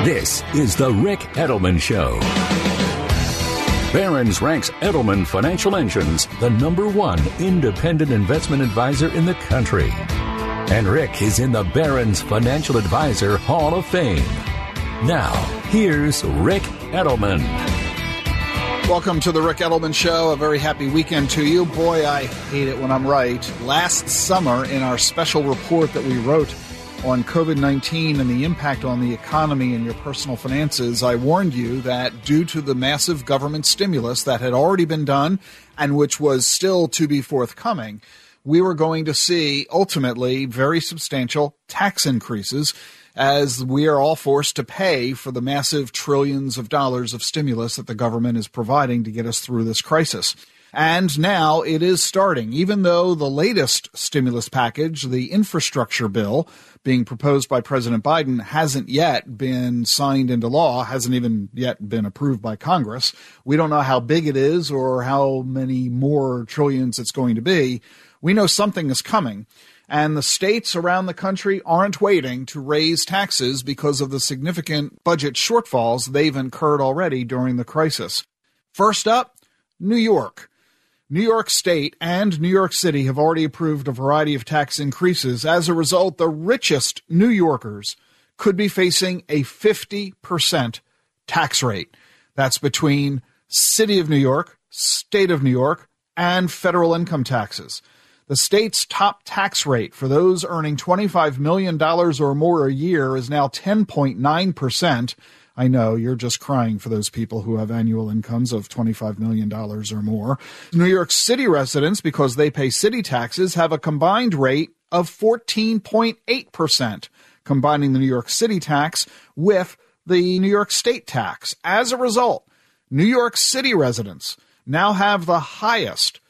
This is the Ric Edelman Show. Barron's ranks Edelman Financial Engines the number one independent investment advisor in the country. And Ric is in the Barron's Financial Advisor Hall of Fame. Now, here's Ric Edelman. Welcome to the Ric Edelman Show. A very happy weekend to you. Boy, I hate it when I'm right. Last summer, in our special report that we wrote on COVID 19 and the impact on the economy and your personal finances, I warned you that due to the massive government stimulus that had already been done and which was still to be forthcoming, we were going to see ultimately very substantial tax increases as we are all forced to pay for the massive trillions of dollars of stimulus that the government is providing to get us through this crisis. And now it is starting, even though the latest stimulus package, the infrastructure bill being proposed by President Biden, hasn't yet been signed into law, hasn't even yet been approved by Congress. We don't know how big it is or how many more trillions it's going to be. We know something is coming. And the states around the country aren't waiting to raise taxes because of the significant budget shortfalls they've incurred already during the crisis. First up, New York. New York State and New York City have already approved a variety of tax increases. As a result, the richest New Yorkers could be facing a 50% tax rate. That's between City of New York, State of New York, and federal income taxes. The state's top tax rate for those earning $25 million or more a year is now 10.9%. I know you're just crying for those people who have annual incomes of $25 million or more. New York City residents, because they pay city taxes, have a combined rate of 14.8%, combining the New York City tax with the New York State tax. As a result, New York City residents now have the highest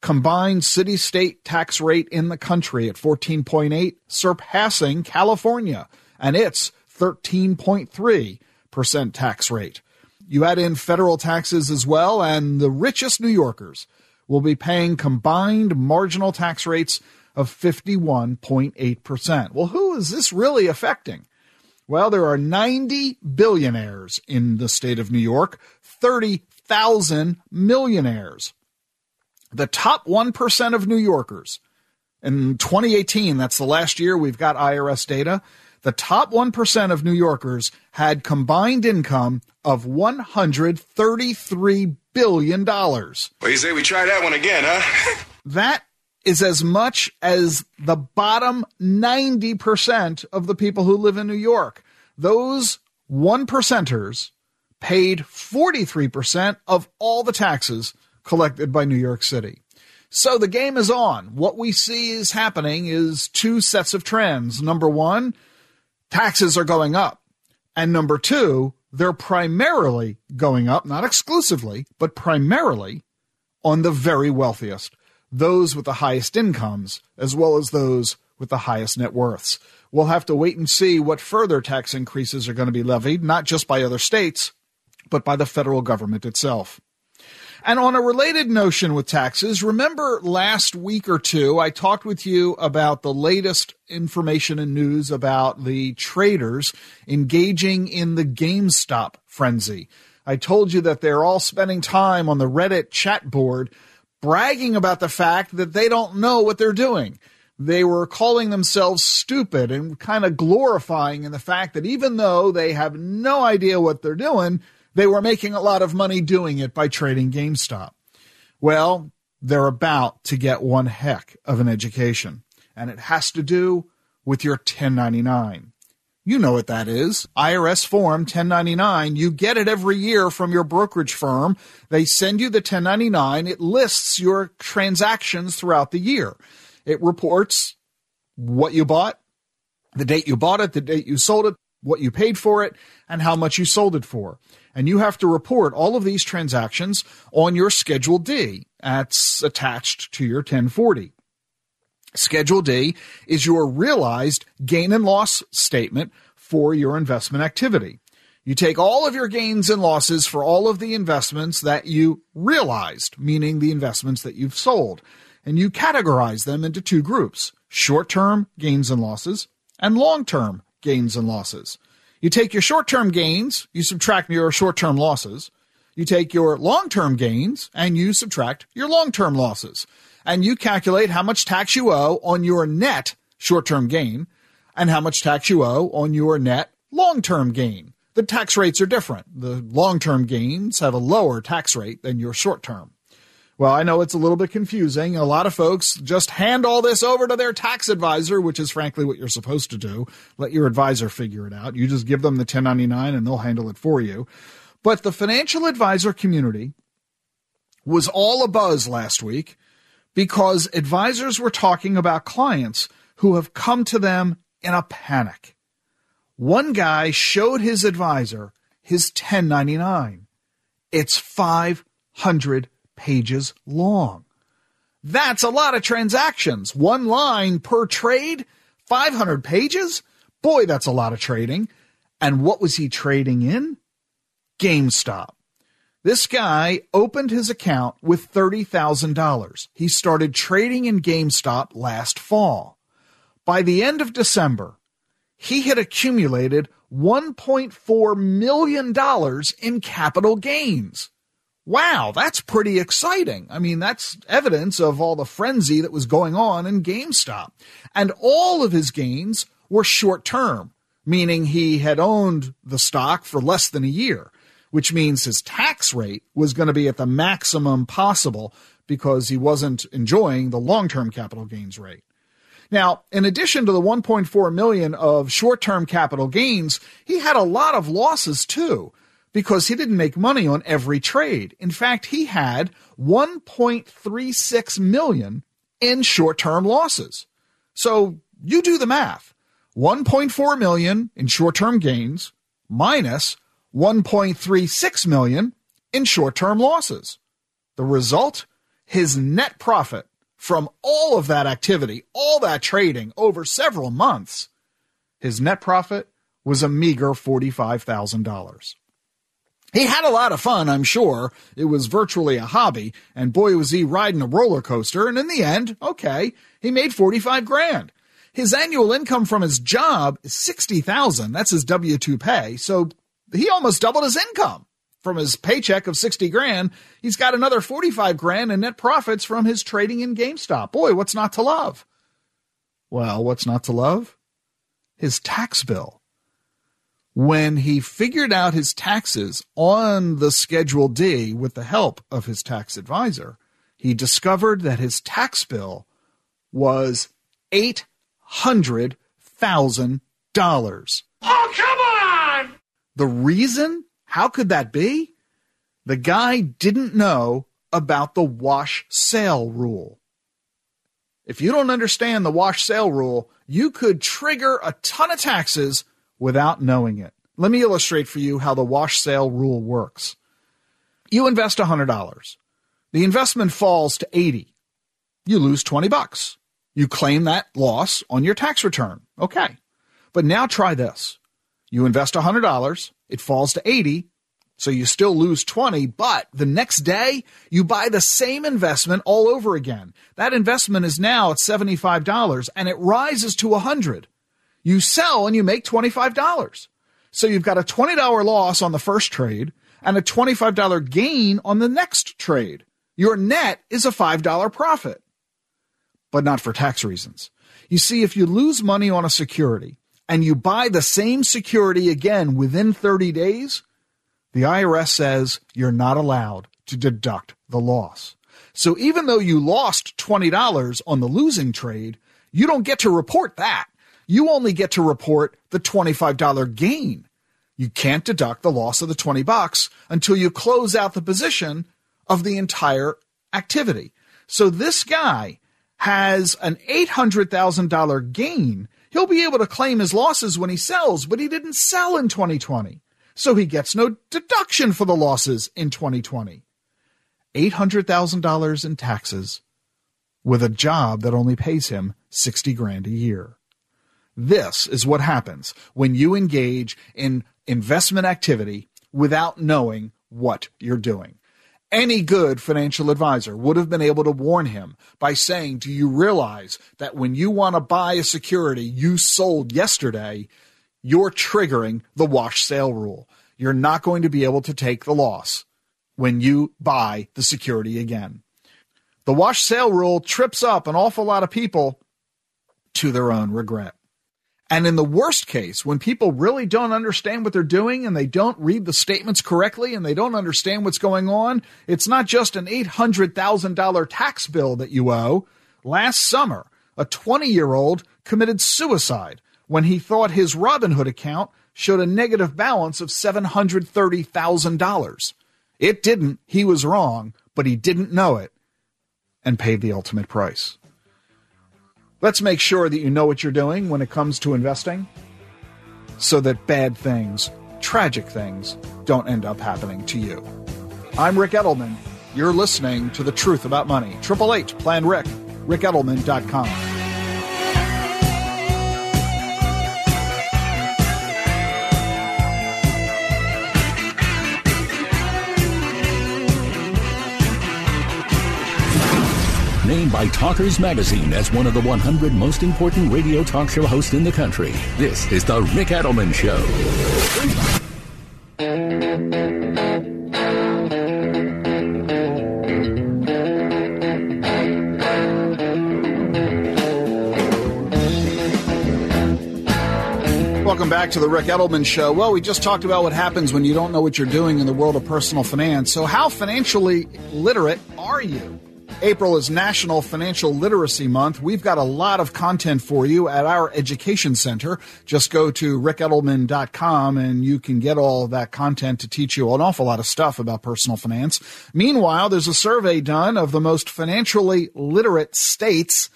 combined city state tax rate in the country at 14.8, surpassing California and its 13.3 percent tax rate. You add in federal taxes as well, and the richest New Yorkers will be paying combined marginal tax rates of 51.8%. Well, who is this really affecting? Well, there are 90 billionaires in the state of New York, 30,000 millionaires. The top 1% of New Yorkers in 2018, that's the last year we've got IRS data, the top 1% of New Yorkers had combined income of $133 billion. Well, you say we try that one again, huh? that is as much as the bottom 90% of the people who live in New York. Those one percenters paid 43% of all the taxes collected by New York City. So the game is on. What we see is happening is two sets of trends. Number one, taxes are going up. And number two, they're primarily going up, not exclusively, but primarily on the very wealthiest, those with the highest incomes, as well as those with the highest net worths. We'll have to wait and see what further tax increases are going to be levied, not just by other states, but by the federal government itself. And on a related notion with taxes, remember last week or two, I talked with you about the latest information and news about the traders engaging in the GameStop frenzy. I told you that they're all spending time on the Reddit chat board bragging about the fact that they don't know what they're doing. They were calling themselves stupid and kind of glorifying in the fact that even though they have no idea what they're doing, they were making a lot of money doing it by trading GameStop. Well, they're about to get one heck of an education, and it has to do with your 1099. You know what that is. IRS Form 1099. You get it every year from your brokerage firm. They send you the 1099. It lists your transactions throughout the year. It reports what you bought, the date you bought it, the date you sold it, what you paid for it, and how much you sold it for. And you have to report all of these transactions on your Schedule D that's attached to your 1040. Schedule D is your realized gain and loss statement for your investment activity. You take all of your gains and losses for all of the investments that you realized, meaning the investments that you've sold, and you categorize them into two groups short term gains and losses and long term gains and losses. You take your short term gains, you subtract your short term losses. You take your long term gains and you subtract your long term losses. And you calculate how much tax you owe on your net short term gain and how much tax you owe on your net long term gain the tax rates are different. The long term gains have a lower tax rate than your short term. Well, I know it's a little bit confusing. A lot of folks just hand all this over to their tax advisor, which is frankly what you're supposed to do. Let your advisor figure it out. You just give them the 1099 and they'll handle it for you. But the financial advisor community was all abuzz last week because advisors were talking about clients who have come to them in a panic. One guy showed his advisor his 1099. It's 500 pages long. That's a lot of transactions. One line per trade, 500 pages? Boy, that's a lot of trading. And what was he trading in? GameStop. This guy opened his account with $30,000. He started trading in GameStop last fall. By the end of December, he had accumulated $1.4 million in capital gains. Wow, that's pretty exciting. I mean, that's evidence of all the frenzy that was going on in GameStop. And all of his gains were short term, meaning he had owned the stock for less than a year, which means his tax rate was going to be at the maximum possible because he wasn't enjoying the long term capital gains rate. Now, in addition to the 1.4 million of short-term capital gains, he had a lot of losses too because he didn't make money on every trade. In fact, he had 1.36 million in short-term losses. So, you do the math. 1.4 million in short-term gains minus 1.36 million in short-term losses. The result, his net profit from all of that activity, all that trading over several months, his net profit was a meager $45,000. He had a lot of fun, I'm sure. It was virtually a hobby, and boy was he riding a roller coaster, and in the end, okay, he made 45 grand. His annual income from his job is 60,000. That's his W2 pay, so he almost doubled his income from his paycheck of 60 grand, he's got another 45 grand in net profits from his trading in GameStop. Boy, what's not to love? Well, what's not to love? His tax bill. When he figured out his taxes on the Schedule D with the help of his tax advisor, he discovered that his tax bill was $800,000. Oh, come on! The reason how could that be? The guy didn't know about the wash sale rule. If you don't understand the wash sale rule, you could trigger a ton of taxes without knowing it. Let me illustrate for you how the wash sale rule works. You invest $100. The investment falls to 80. You lose 20 bucks. You claim that loss on your tax return. Okay. But now try this. You invest $100, it falls to 80, so you still lose 20, but the next day you buy the same investment all over again. That investment is now at $75 and it rises to 100. You sell and you make $25. So you've got a $20 loss on the first trade and a $25 gain on the next trade. Your net is a $5 profit, but not for tax reasons. You see, if you lose money on a security and you buy the same security again within 30 days, the IRS says you're not allowed to deduct the loss. So even though you lost $20 on the losing trade, you don't get to report that. You only get to report the $25 gain. You can't deduct the loss of the 20 bucks until you close out the position of the entire activity. So this guy has an $800,000 gain He'll be able to claim his losses when he sells, but he didn't sell in 2020. So he gets no deduction for the losses in 2020. $800,000 in taxes with a job that only pays him 60 grand a year. This is what happens when you engage in investment activity without knowing what you're doing. Any good financial advisor would have been able to warn him by saying, Do you realize that when you want to buy a security you sold yesterday, you're triggering the wash sale rule? You're not going to be able to take the loss when you buy the security again. The wash sale rule trips up an awful lot of people to their own regret. And in the worst case, when people really don't understand what they're doing and they don't read the statements correctly and they don't understand what's going on, it's not just an $800,000 tax bill that you owe. Last summer, a 20 year old committed suicide when he thought his Robinhood account showed a negative balance of $730,000. It didn't. He was wrong, but he didn't know it and paid the ultimate price. Let's make sure that you know what you're doing when it comes to investing so that bad things, tragic things, don't end up happening to you. I'm Ric Edelman. You're listening to The Truth About Money. 888 Plan Ric, ricedelman.com. named by Talkers Magazine as one of the 100 most important radio talk show hosts in the country. This is The Ric Edelman Show. Welcome back to the Ric Edelman Show. Well, we just talked about what happens when you don't know what you're doing in the world of personal finance. So, how financially literate are you? April is National Financial Literacy Month. We've got a lot of content for you at our education center. Just go to ricedelman.com and you can get all that content to teach you an awful lot of stuff about personal finance. Meanwhile, there's a survey done of the most financially literate states.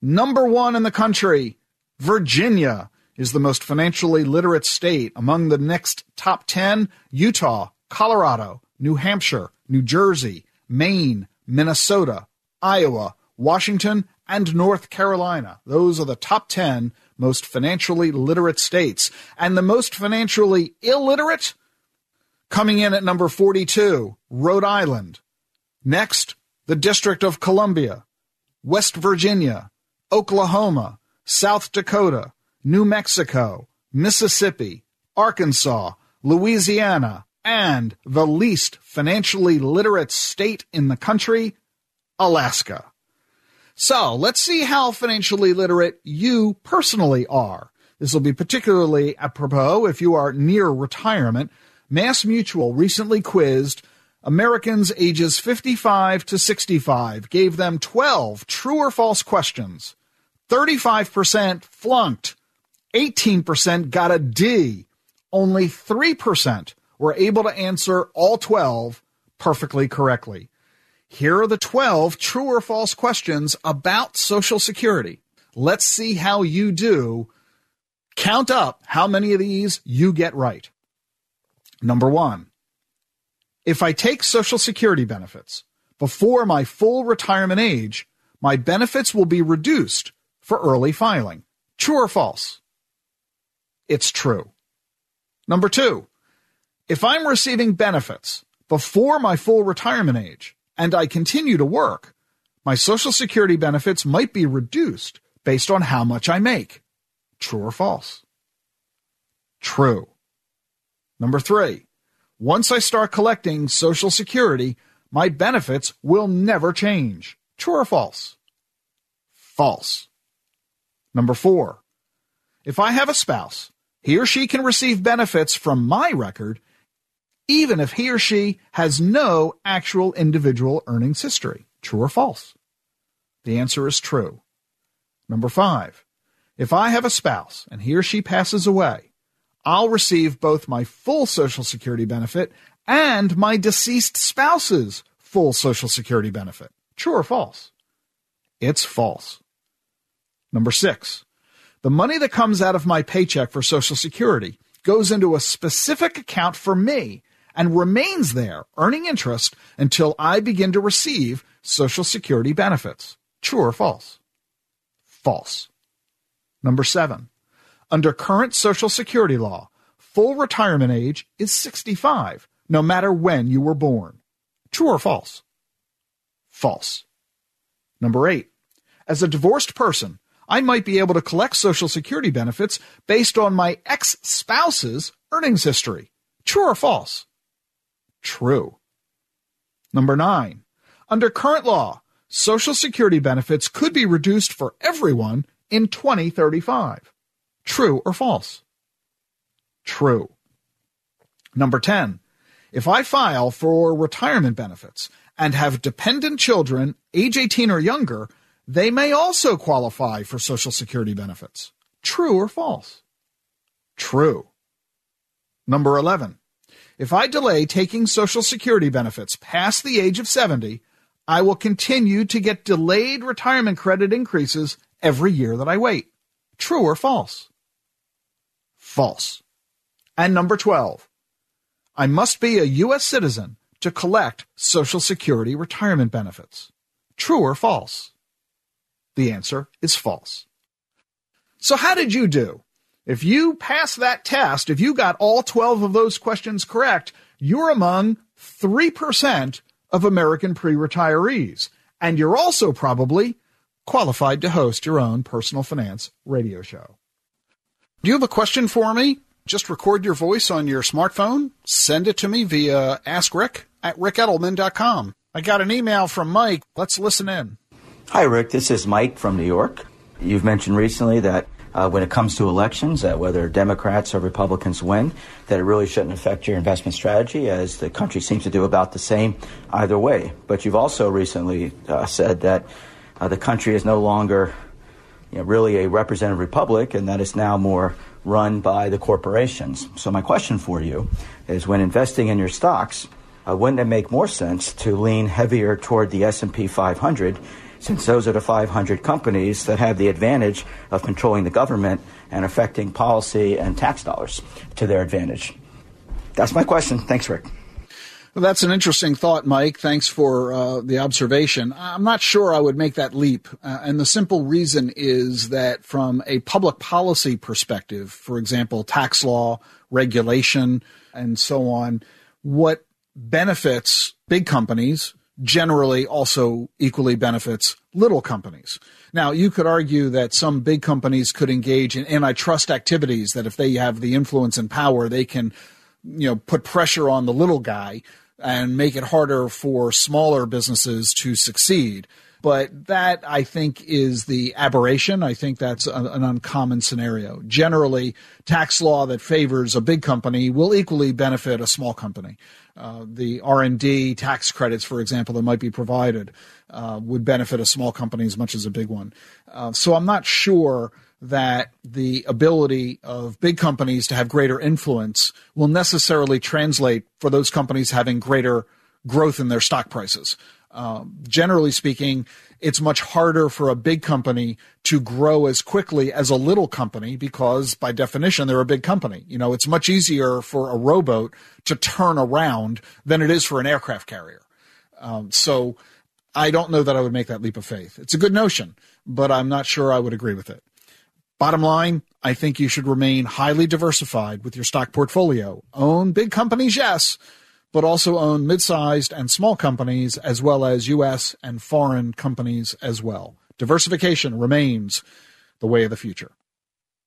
Number one in the country, Virginia is the most financially literate state. Among the next top 10, Utah, Colorado, New Hampshire, New Jersey, Maine, Minnesota, Iowa, Washington, and North Carolina. Those are the top 10 most financially literate states. And the most financially illiterate? Coming in at number 42, Rhode Island. Next, the District of Columbia, West Virginia, Oklahoma, South Dakota, New Mexico, Mississippi, Arkansas, Louisiana, and the least financially literate state in the country, Alaska. So let's see how financially literate you personally are. This will be particularly apropos if you are near retirement. Mass Mutual recently quizzed Americans ages 55 to 65, gave them 12 true or false questions. 35% flunked, 18% got a D, only 3% were able to answer all 12 perfectly correctly. Here are the 12 true or false questions about Social Security. Let's see how you do. Count up how many of these you get right. Number one, if I take Social Security benefits before my full retirement age, my benefits will be reduced for early filing. True or false? It's true. Number two, if I'm receiving benefits before my full retirement age and I continue to work, my Social Security benefits might be reduced based on how much I make. True or false? True. Number three, once I start collecting Social Security, my benefits will never change. True or false? False. Number four, if I have a spouse, he or she can receive benefits from my record even if he or she has no actual individual earnings history. True or false? The answer is true. Number five, if I have a spouse and he or she passes away, I'll receive both my full Social Security benefit and my deceased spouse's full Social Security benefit. True or false? It's false. Number six, The money that comes out of my paycheck for Social Security goes into a specific account for me and remains there earning interest until I begin to receive Social Security benefits. True or false? False. Number seven. Under current Social Security law, full retirement age is 65, no matter when you were born. True or false? False. Number eight. As a divorced person, I might be able to collect Social Security benefits based on my ex spouse's earnings history. True or false? True. Number nine. Under current law, Social Security benefits could be reduced for everyone in 2035. True or false? True. Number 10. If I file for retirement benefits and have dependent children age 18 or younger, they may also qualify for Social Security benefits. True or false? True. Number 11. If I delay taking Social Security benefits past the age of 70, I will continue to get delayed retirement credit increases every year that I wait. True or false? False. And number 12. I must be a U.S. citizen to collect Social Security retirement benefits. True or false? The answer is false. So how did you do? If you pass that test, if you got all 12 of those questions correct, you're among 3% of American pre-retirees. And you're also probably qualified to host your own personal finance radio show. Do you have a question for me? Just record your voice on your smartphone, send it to me via askric at ricedelman.com. I got an email from Mike. Let's listen in. Hi, Ric. This is Mike from New York. You've mentioned recently that uh, when it comes to elections, that whether Democrats or Republicans win, that it really shouldn't affect your investment strategy, as the country seems to do about the same either way. But you've also recently uh, said that uh, the country is no longer you know, really a representative republic, and that it's now more run by the corporations. So my question for you is, when investing in your stocks, uh, wouldn't it make more sense to lean heavier toward the S&P 500 since those are the 500 companies that have the advantage of controlling the government and affecting policy and tax dollars to their advantage. That's my question. Thanks, Ric. Well, that's an interesting thought, Mike. Thanks for uh, the observation. I'm not sure I would make that leap. Uh, and the simple reason is that from a public policy perspective, for example, tax law, regulation, and so on, what benefits big companies generally also equally benefits little companies. Now, you could argue that some big companies could engage in antitrust activities that if they have the influence and power, they can, you know, put pressure on the little guy and make it harder for smaller businesses to succeed. But that, I think, is the aberration. I think that's a, an uncommon scenario. Generally, tax law that favors a big company will equally benefit a small company. Uh, the R&D tax credits, for example, that might be provided uh, would benefit a small company as much as a big one. Uh, so I'm not sure that the ability of big companies to have greater influence will necessarily translate for those companies having greater growth in their stock prices. Um, generally speaking, it's much harder for a big company to grow as quickly as a little company because by definition they're a big company. You know, it's much easier for a rowboat to turn around than it is for an aircraft carrier. Um, so I don't know that I would make that leap of faith. It's a good notion, but I'm not sure I would agree with it. Bottom line, I think you should remain highly diversified with your stock portfolio. Own big companies, yes, but also own mid-sized and small companies as well as U.S. and foreign companies as well. Diversification remains the way of the future.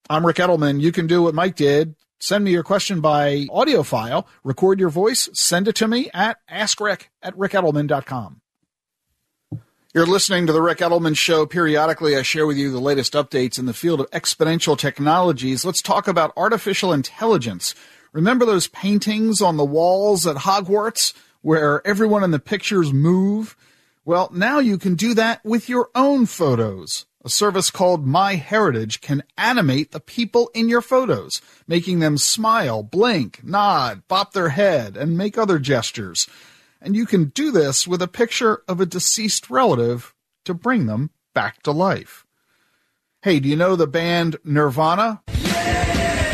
I'm Ric Edelman. You can do what Mike did. Send me your question by audio file, record your voice, send it to me at askric at ricedelman.com. You're listening to the Ric Edelman Show. Periodically, I share with you the latest updates in the field of exponential technologies. Let's talk about artificial intelligence. Remember those paintings on the walls at Hogwarts where everyone in the pictures move? Well, now you can do that with your own photos. A service called MyHeritage can animate the people in your photos, making them smile, blink, nod, bop their head, and make other gestures. And you can do this with a picture of a deceased relative to bring them back to life. Hey, do you know the band Nirvana? Well,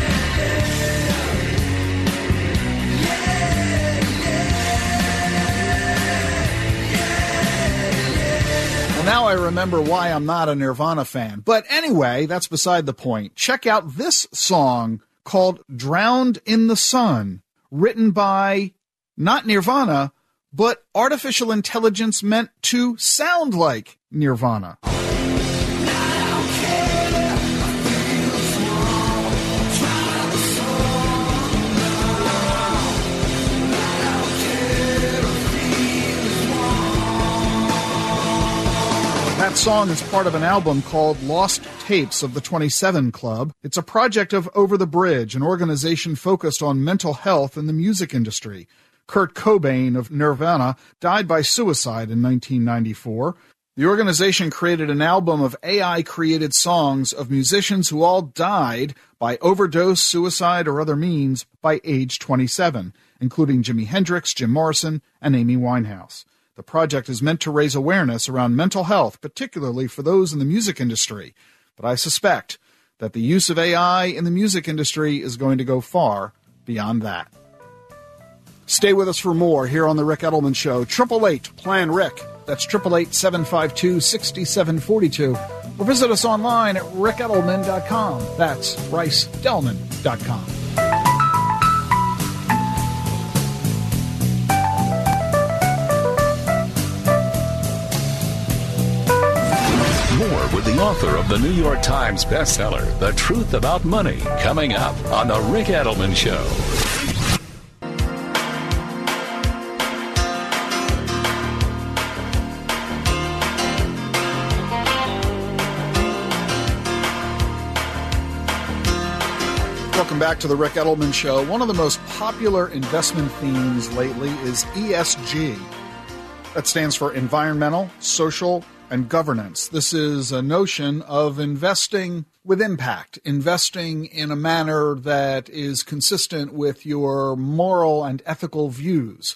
now I remember why I'm not a Nirvana fan. But anyway, that's beside the point. Check out this song called Drowned in the Sun, written by not Nirvana, but artificial intelligence meant to sound like Nirvana. That song is part of an album called Lost Tapes of the 27 Club. It's a project of Over the Bridge, an organization focused on mental health in the music industry. Kurt Cobain of Nirvana died by suicide in 1994. The organization created an album of AI created songs of musicians who all died by overdose, suicide, or other means by age 27, including Jimi Hendrix, Jim Morrison, and Amy Winehouse. The project is meant to raise awareness around mental health, particularly for those in the music industry. But I suspect that the use of AI in the music industry is going to go far beyond that. Stay with us for more here on the Ric Edelman Show. 888 Plan Ric. That's 888 752 6742. Or visit us online at ricedelman.com. That's ricedelman.com. More with the author of the New York Times bestseller, The Truth About Money, coming up on The Ric Edelman Show. Welcome back to the Ric Edelman Show. One of the most popular investment themes lately is ESG. That stands for environmental, social, and governance. This is a notion of investing with impact, investing in a manner that is consistent with your moral and ethical views.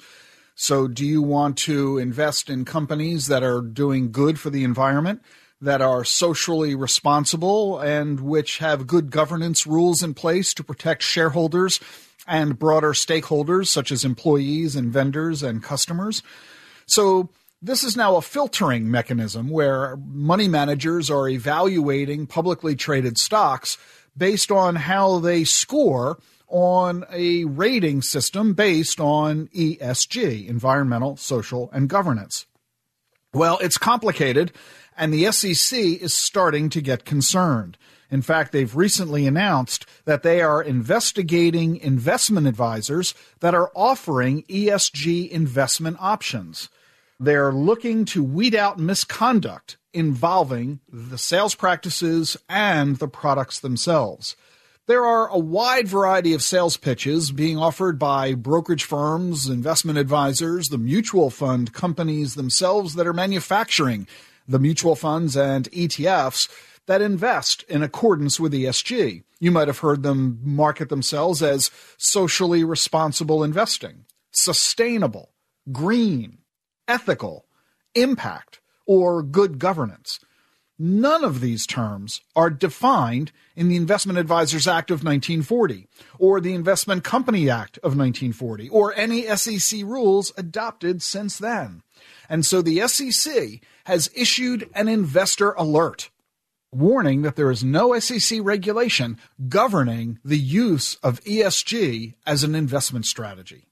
So, do you want to invest in companies that are doing good for the environment, that are socially responsible, and which have good governance rules in place to protect shareholders and broader stakeholders, such as employees and vendors and customers? So, this is now a filtering mechanism where money managers are evaluating publicly traded stocks based on how they score on a rating system based on ESG, environmental, social, and governance. Well, it's complicated, and the SEC is starting to get concerned. In fact, they've recently announced that they are investigating investment advisors that are offering ESG investment options. They're looking to weed out misconduct involving the sales practices and the products themselves. There are a wide variety of sales pitches being offered by brokerage firms, investment advisors, the mutual fund companies themselves that are manufacturing the mutual funds and ETFs that invest in accordance with ESG. You might have heard them market themselves as socially responsible investing, sustainable, green, ethical, impact, or good governance. None of these terms are defined in the Investment Advisors Act of 1940, or the Investment Company Act of 1940, or any SEC rules adopted since then. And so the SEC has issued an investor alert warning that there is no SEC regulation governing the use of ESG as an investment strategy.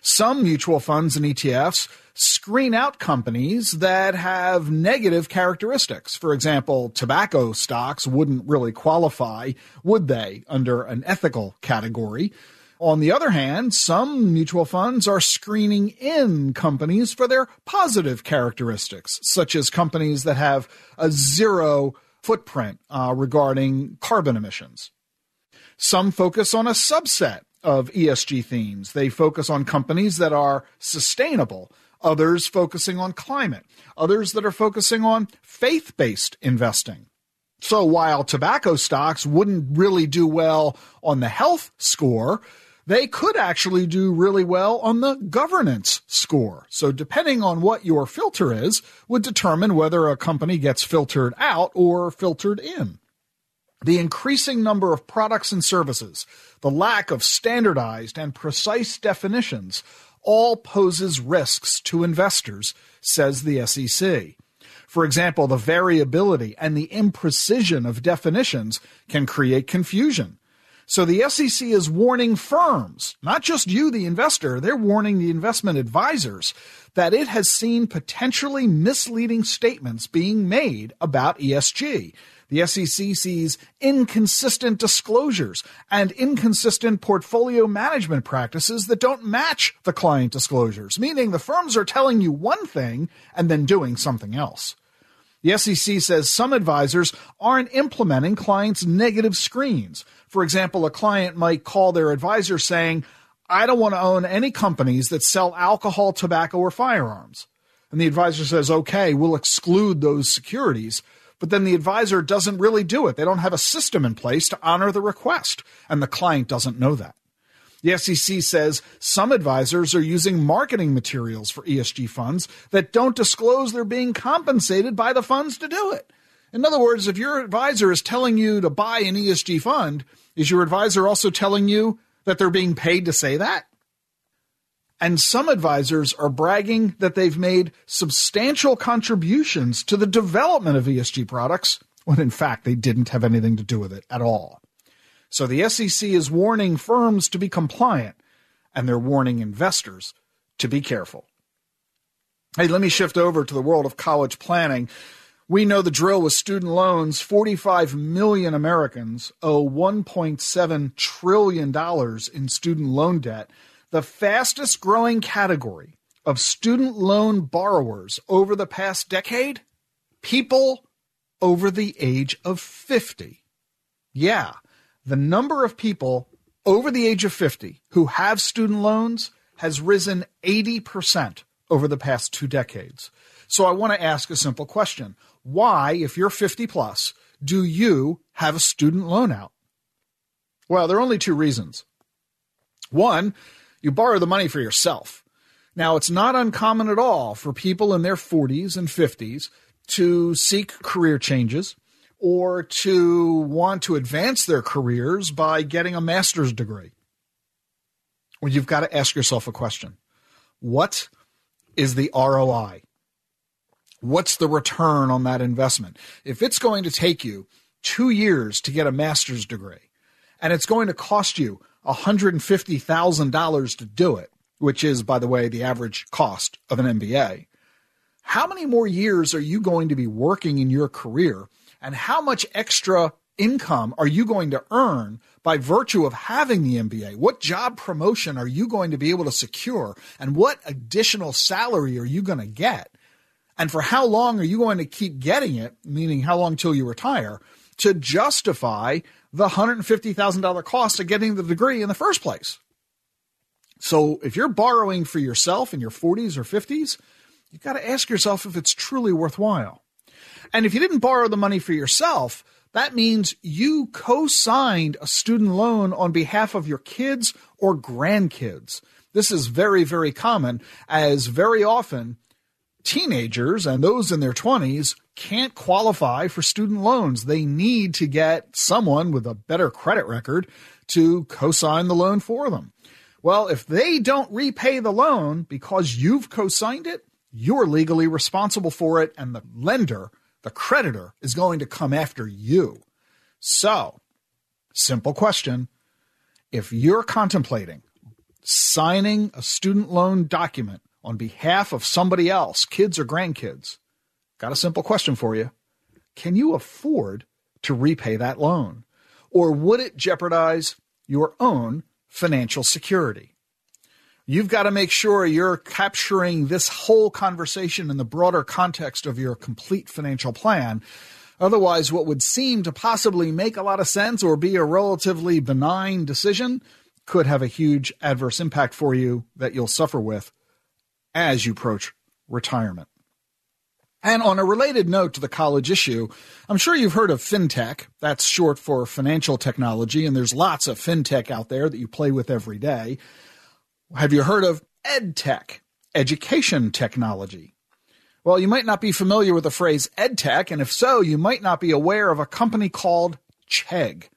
Some mutual funds and ETFs screen out companies that have negative characteristics. For example, tobacco stocks wouldn't really qualify, would they, under an ethical category? On the other hand, some mutual funds are screening in companies for their positive characteristics, such as companies that have a zero footprint uh, regarding carbon emissions. Some focus on a subset of ESG themes. They focus on companies that are sustainable, others focusing on climate, others that are focusing on faith based investing. So while tobacco stocks wouldn't really do well on the health score, they could actually do really well on the governance score. So depending on what your filter is would determine whether a company gets filtered out or filtered in. The increasing number of products and services, the lack of standardized and precise definitions, all poses risks to investors, says the SEC. For example, the variability and the imprecision of definitions can create confusion. So the SEC is warning firms, not just you, the investor, they're warning the investment advisors that it has seen potentially misleading statements being made about ESG. The SEC sees inconsistent disclosures and inconsistent portfolio management practices that don't match the client disclosures, meaning the firms are telling you one thing and then doing something else. The SEC says some advisors aren't implementing clients' negative screens. For example, a client might call their advisor saying, I don't want to own any companies that sell alcohol, tobacco, or firearms. And the advisor says, okay, we'll exclude those securities. But then the advisor doesn't really do it. They don't have a system in place to honor the request. And the client doesn't know that. The SEC says some advisors are using marketing materials for ESG funds that don't disclose they're being compensated by the funds to do it. In other words, if your advisor is telling you to buy an ESG fund, is your advisor also telling you that they're being paid to say that? And some advisors are bragging that they've made substantial contributions to the development of ESG products when in fact they didn't have anything to do with it at all. So the SEC is warning firms to be compliant, and they're warning investors to be careful. Hey, let me shift over to the world of college planning. We know the drill with student loans. 45 million Americans owe $1.7 trillion in student loan debt, the fastest growing category of student loan borrowers over the past decade people over the age of 50. Yeah, the number of people over the age of 50 who have student loans has risen 80% over the past two decades. So I want to ask a simple question. Why, if you're 50 plus, do you have a student loan out? Well, there are only two reasons. One, you borrow the money for yourself. Now, it's not uncommon at all for people in their 40s and 50s to seek career changes or to want to advance their careers by getting a master's degree. Well, you've got to ask yourself a question What is the ROI? What's the return on that investment? If it's going to take you two years to get a master's degree and it's going to cost you $150,000 to do it, which is, by the way, the average cost of an MBA, how many more years are you going to be working in your career and how much extra income are you going to earn by virtue of having the MBA? What job promotion are you going to be able to secure? And what additional salary are you going to get? And for how long are you going to keep getting it, meaning how long till you retire, to justify the $150,000 cost of getting the degree in the first place? So if you're borrowing for yourself in your 40s or 50s, you've got to ask yourself if it's truly worthwhile. And if you didn't borrow the money for yourself, that means you co signed a student loan on behalf of your kids or grandkids. This is very, very common, as very often teenagers and those in their 20s can't qualify for student loans. They need to get someone with a better credit record to co sign the loan for them. Well, if they don't repay the loan because you've co signed it, you're legally responsible for it, and the lender the creditor is going to come after you. So, simple question. If you're contemplating signing a student loan document on behalf of somebody else, kids or grandkids, got a simple question for you. Can you afford to repay that loan? Or would it jeopardize your own financial security? You've got to make sure you're capturing this whole conversation in the broader context of your complete financial plan. Otherwise, what would seem to possibly make a lot of sense or be a relatively benign decision could have a huge adverse impact for you that you'll suffer with as you approach retirement. And on a related note to the college issue, I'm sure you've heard of fintech. That's short for financial technology, and there's lots of fintech out there that you play with every day. Have you heard of EdTech, education technology? Well, you might not be familiar with the phrase EdTech, and if so, you might not be aware of a company called Chegg.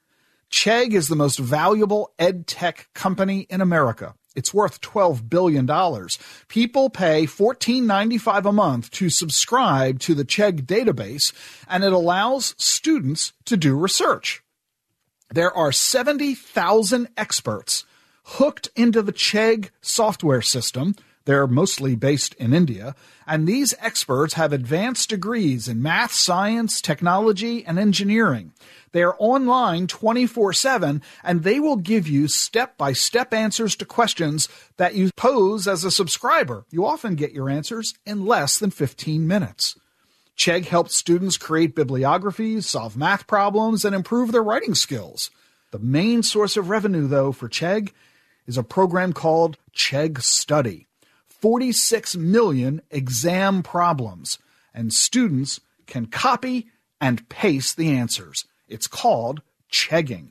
Chegg is the most valuable edtech company in America. It's worth $12 billion. People pay $14.95 a month to subscribe to the Chegg database, and it allows students to do research. There are 70,000 experts hooked into the Chegg software system. They're mostly based in India, and these experts have advanced degrees in math, science, technology, and engineering. They are online 24 7 and they will give you step by step answers to questions that you pose as a subscriber. You often get your answers in less than 15 minutes. Chegg helps students create bibliographies, solve math problems, and improve their writing skills. The main source of revenue, though, for Chegg is a program called Chegg Study. 46 million exam problems, and students can copy and paste the answers. It's called Chegging.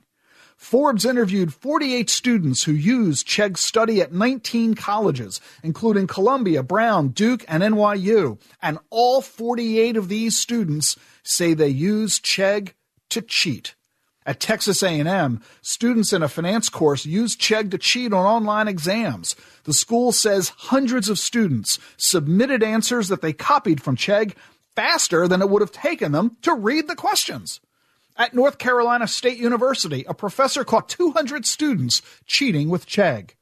Forbes interviewed 48 students who use Chegg Study at 19 colleges, including Columbia, Brown, Duke, and NYU. And all 48 of these students say they use Chegg to cheat. At Texas A&M, students in a finance course use Chegg to cheat on online exams. The school says hundreds of students submitted answers that they copied from Chegg faster than it would have taken them to read the questions. At North Carolina State University, a professor caught 200 students cheating with Chegg.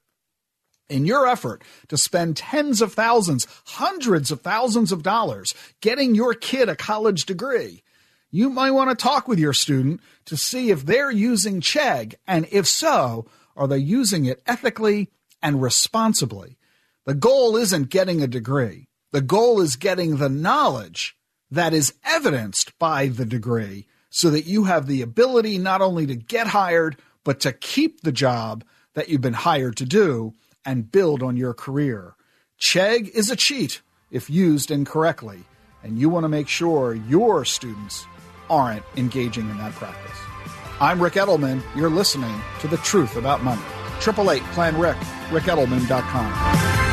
In your effort to spend tens of thousands, hundreds of thousands of dollars getting your kid a college degree, you might want to talk with your student to see if they're using Chegg, and if so, are they using it ethically and responsibly? The goal isn't getting a degree. The goal is getting the knowledge that is evidenced by the degree so that you have the ability not only to get hired, but to keep the job that you've been hired to do and build on your career. Chegg is a cheat if used incorrectly, and you want to make sure your students aren't engaging in that practice. I'm Ric Edelman. You're listening to The Truth About Money. 888 Plan Ric, ricedelman.com.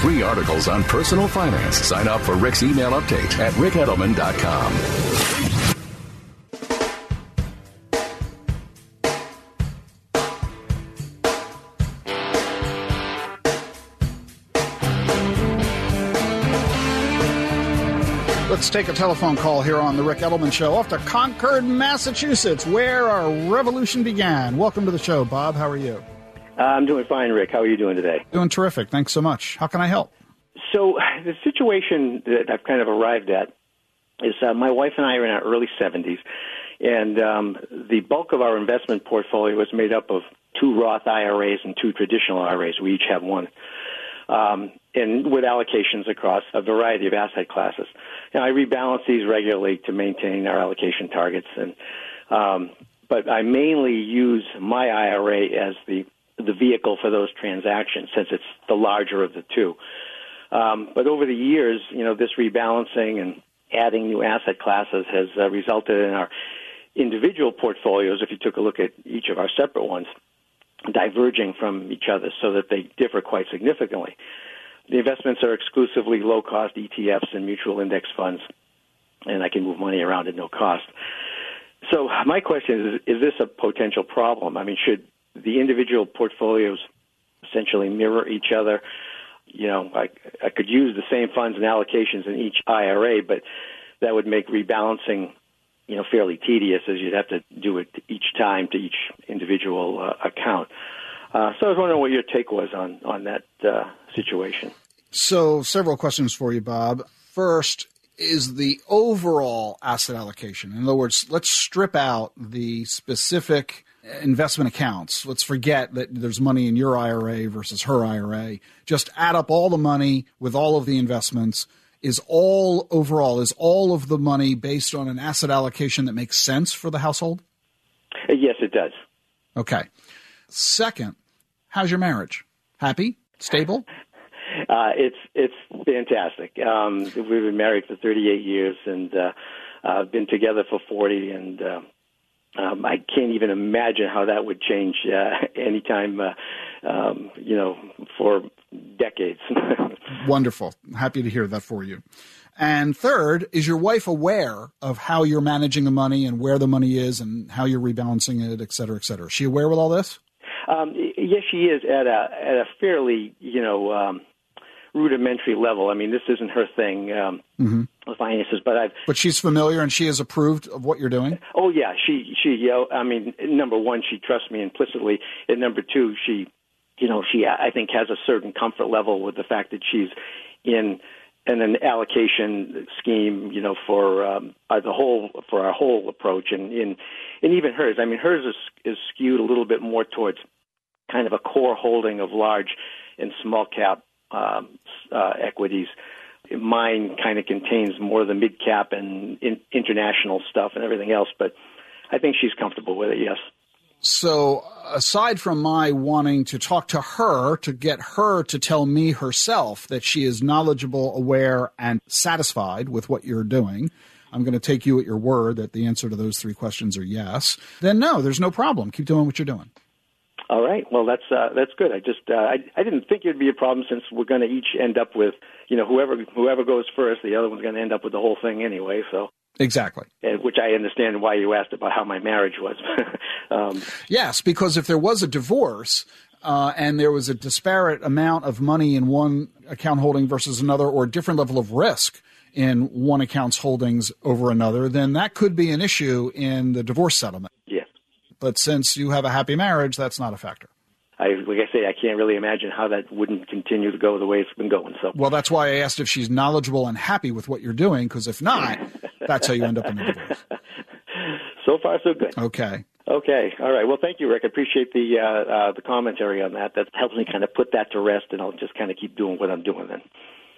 free articles on personal finance, sign up for Ric's email update at ricedelman.com. Let's take a telephone call here on the Ric Edelman Show off to Concord, Massachusetts, where our revolution began. Welcome to the show, Bob. How are you? Uh, I'm doing fine, Ric. How are you doing today? Doing terrific. Thanks so much. How can I help? So, the situation that I've kind of arrived at is uh, my wife and I are in our early 70s, and um, the bulk of our investment portfolio is made up of two Roth IRAs and two traditional IRAs. We each have one. Um, and with allocations across a variety of asset classes. And I rebalance these regularly to maintain our allocation targets. And um, but I mainly use my IRA as the the vehicle for those transactions since it's the larger of the two. Um, but over the years, you know, this rebalancing and adding new asset classes has uh, resulted in our individual portfolios, if you took a look at each of our separate ones, diverging from each other so that they differ quite significantly. The investments are exclusively low cost ETFs and mutual index funds, and I can move money around at no cost. So my question is, is this a potential problem? I mean, should the individual portfolios essentially mirror each other. You know, I, I could use the same funds and allocations in each IRA, but that would make rebalancing, you know, fairly tedious as you'd have to do it each time to each individual uh, account. Uh, so I was wondering what your take was on on that uh, situation. So, several questions for you, Bob. First, is the overall asset allocation. In other words, let's strip out the specific investment accounts. Let's forget that there's money in your IRA versus her IRA. Just add up all the money with all of the investments. Is all overall, is all of the money based on an asset allocation that makes sense for the household? Yes, it does. Okay. Second, how's your marriage? Happy? Stable? Uh, it's it's fantastic. Um, we've been married for 38 years and uh, uh, been together for 40, and uh, um, I can't even imagine how that would change uh, anytime, uh, um, you know, for decades. Wonderful. Happy to hear that for you. And third, is your wife aware of how you're managing the money and where the money is and how you're rebalancing it, et cetera, et cetera? Is she aware with all this? Um, yes, she is at a at a fairly you know um, rudimentary level. I mean, this isn't her thing, um, mm-hmm. finances, but I've. But she's familiar and she has approved of what you're doing. Oh yeah, she she. You know, I mean, number one, she trusts me implicitly, and number two, she, you know, she I think has a certain comfort level with the fact that she's in and an allocation scheme, you know, for um, uh, the whole for our whole approach, and in and even hers. I mean, hers is is skewed a little bit more towards kind of a core holding of large and small cap um, uh, equities. Mine kind of contains more of the mid cap and in, international stuff and everything else, but I think she's comfortable with it. Yes. So, aside from my wanting to talk to her to get her to tell me herself that she is knowledgeable, aware, and satisfied with what you're doing, I'm going to take you at your word that the answer to those three questions are yes. Then, no, there's no problem. Keep doing what you're doing. All right. Well, that's uh, that's good. I just uh, I I didn't think it'd be a problem since we're going to each end up with you know whoever whoever goes first, the other one's going to end up with the whole thing anyway. So Exactly. Which I understand why you asked about how my marriage was. um, yes, because if there was a divorce uh, and there was a disparate amount of money in one account holding versus another, or a different level of risk in one account's holdings over another, then that could be an issue in the divorce settlement. Yes. But since you have a happy marriage, that's not a factor. I, like I say, I can't really imagine how that wouldn't continue to go the way it's been going. So, well, that's why I asked if she's knowledgeable and happy with what you're doing, because if not, that's how you end up in the divorce. So far, so good. Okay. Okay. All right. Well, thank you, Ric. I appreciate the uh, uh, the commentary on that. That helps me kind of put that to rest, and I'll just kind of keep doing what I'm doing then.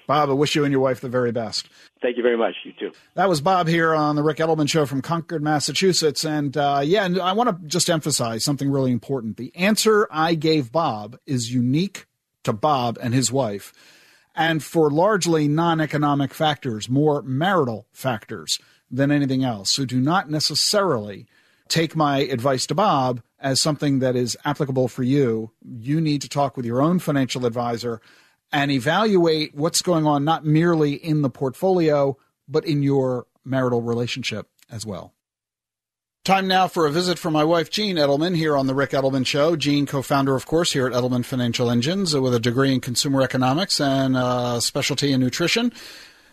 Bob, I wish you and your wife the very best. Thank you very much. You too. That was Bob here on the Ric Edelman Show from Concord, Massachusetts. And uh, yeah, and I want to just emphasize something really important. The answer I gave Bob is unique to Bob and his wife, and for largely non economic factors, more marital factors than anything else. So do not necessarily take my advice to Bob as something that is applicable for you. You need to talk with your own financial advisor and evaluate what's going on not merely in the portfolio, but in your marital relationship as well. Time now for a visit from my wife, Jean Edelman, here on The Ric Edelman Show. Jean, co founder, of course, here at Edelman Financial Engines, with a degree in consumer economics and a specialty in nutrition,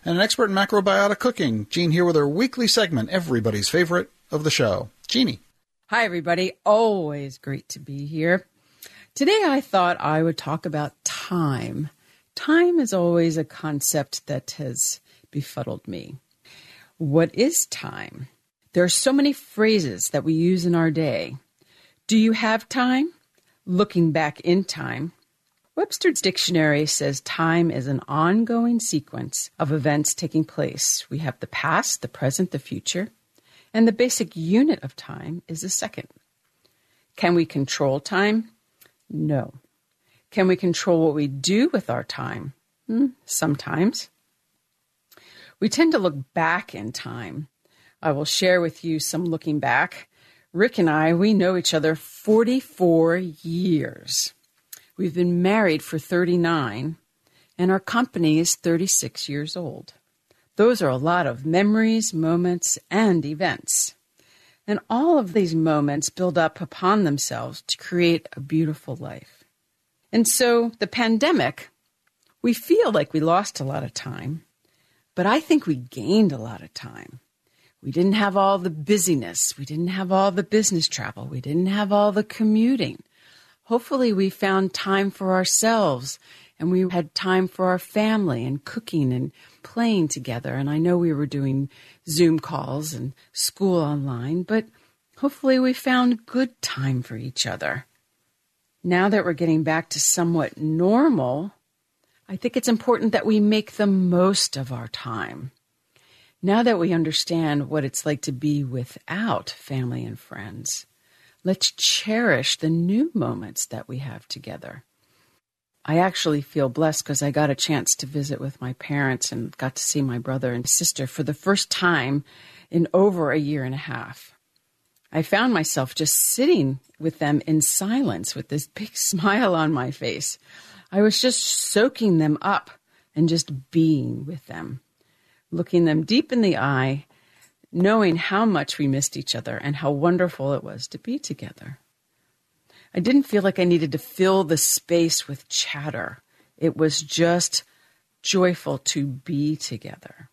and an expert in macrobiotic cooking. Jean here with her weekly segment, everybody's favorite of the show. Jeannie. Hi, everybody. Always great to be here. Today, I thought I would talk about time Time is always a concept that has befuddled me. What is time? There are so many phrases that we use in our day. Do you have time? Looking back in time. Webster's dictionary says time is an ongoing sequence of events taking place. We have the past, the present, the future, and the basic unit of time is a second. Can we control time? No. Can we control what we do with our time? Hmm, sometimes. We tend to look back in time. I will share with you some looking back. Ric and I, we know each other 44 years. We've been married for 39, and our company is 36 years old. Those are a lot of memories, moments, and events. And all of these moments build up upon themselves to create a beautiful life. And so the pandemic, we feel like we lost a lot of time, but I think we gained a lot of time. We didn't have all the busyness. We didn't have all the business travel. We didn't have all the commuting. Hopefully, we found time for ourselves and we had time for our family and cooking and playing together. And I know we were doing Zoom calls and school online, but hopefully, we found good time for each other now that we're getting back to somewhat normal, I think it's important that we make the most of our time. Now that we understand what it's like to be without family and friends, let's cherish the new moments that we have together. I actually feel blessed because I got a chance to visit with my parents and got to see my brother and sister for the first time in over a year and a half. I found myself just sitting with them in silence with this big smile on my face. I was just soaking them up and just being with them, looking them deep in the eye, knowing how much we missed each other and how wonderful it was to be together. I didn't feel like I needed to fill the space with chatter. It was just joyful to be together.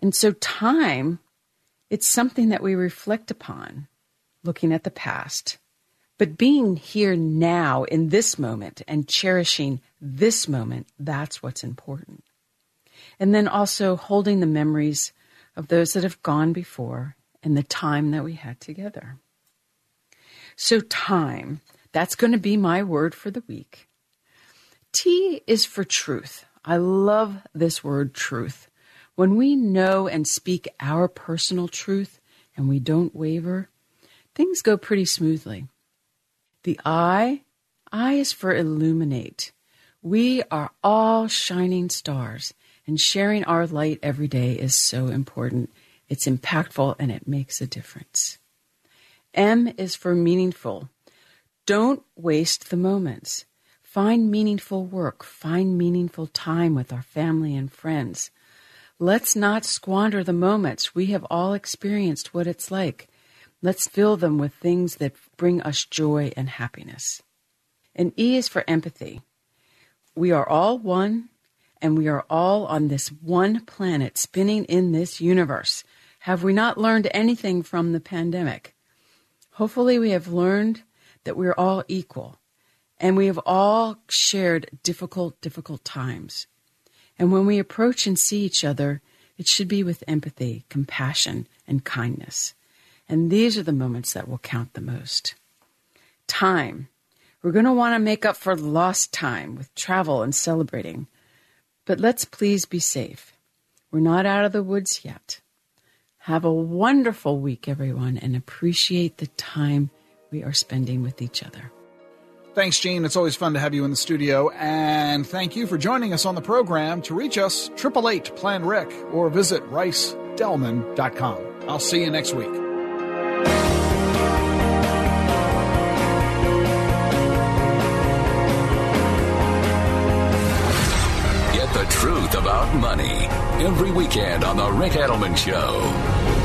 And so, time, it's something that we reflect upon, looking at the past, but being here now in this moment and cherishing this moment, that's what's important. And then also holding the memories of those that have gone before and the time that we had together. So, time, that's going to be my word for the week. T is for truth. I love this word truth. When we know and speak our personal truth and we don't waver, things go pretty smoothly. The I, I is for illuminate. We are all shining stars, and sharing our light every day is so important. It's impactful and it makes a difference. M is for meaningful. Don't waste the moments. Find meaningful work, find meaningful time with our family and friends. Let's not squander the moments. We have all experienced what it's like. Let's fill them with things that bring us joy and happiness. And E is for empathy. We are all one, and we are all on this one planet spinning in this universe. Have we not learned anything from the pandemic? Hopefully, we have learned that we're all equal and we have all shared difficult, difficult times. And when we approach and see each other, it should be with empathy, compassion, and kindness. And these are the moments that will count the most. Time. We're going to want to make up for lost time with travel and celebrating. But let's please be safe. We're not out of the woods yet. Have a wonderful week, everyone, and appreciate the time we are spending with each other. Thanks, Jean. It's always fun to have you in the studio. And thank you for joining us on the program. To reach us, 888 Plan Ric or visit ricedelman.com. I'll see you next week. Money every weekend on The Ric Edelman Show.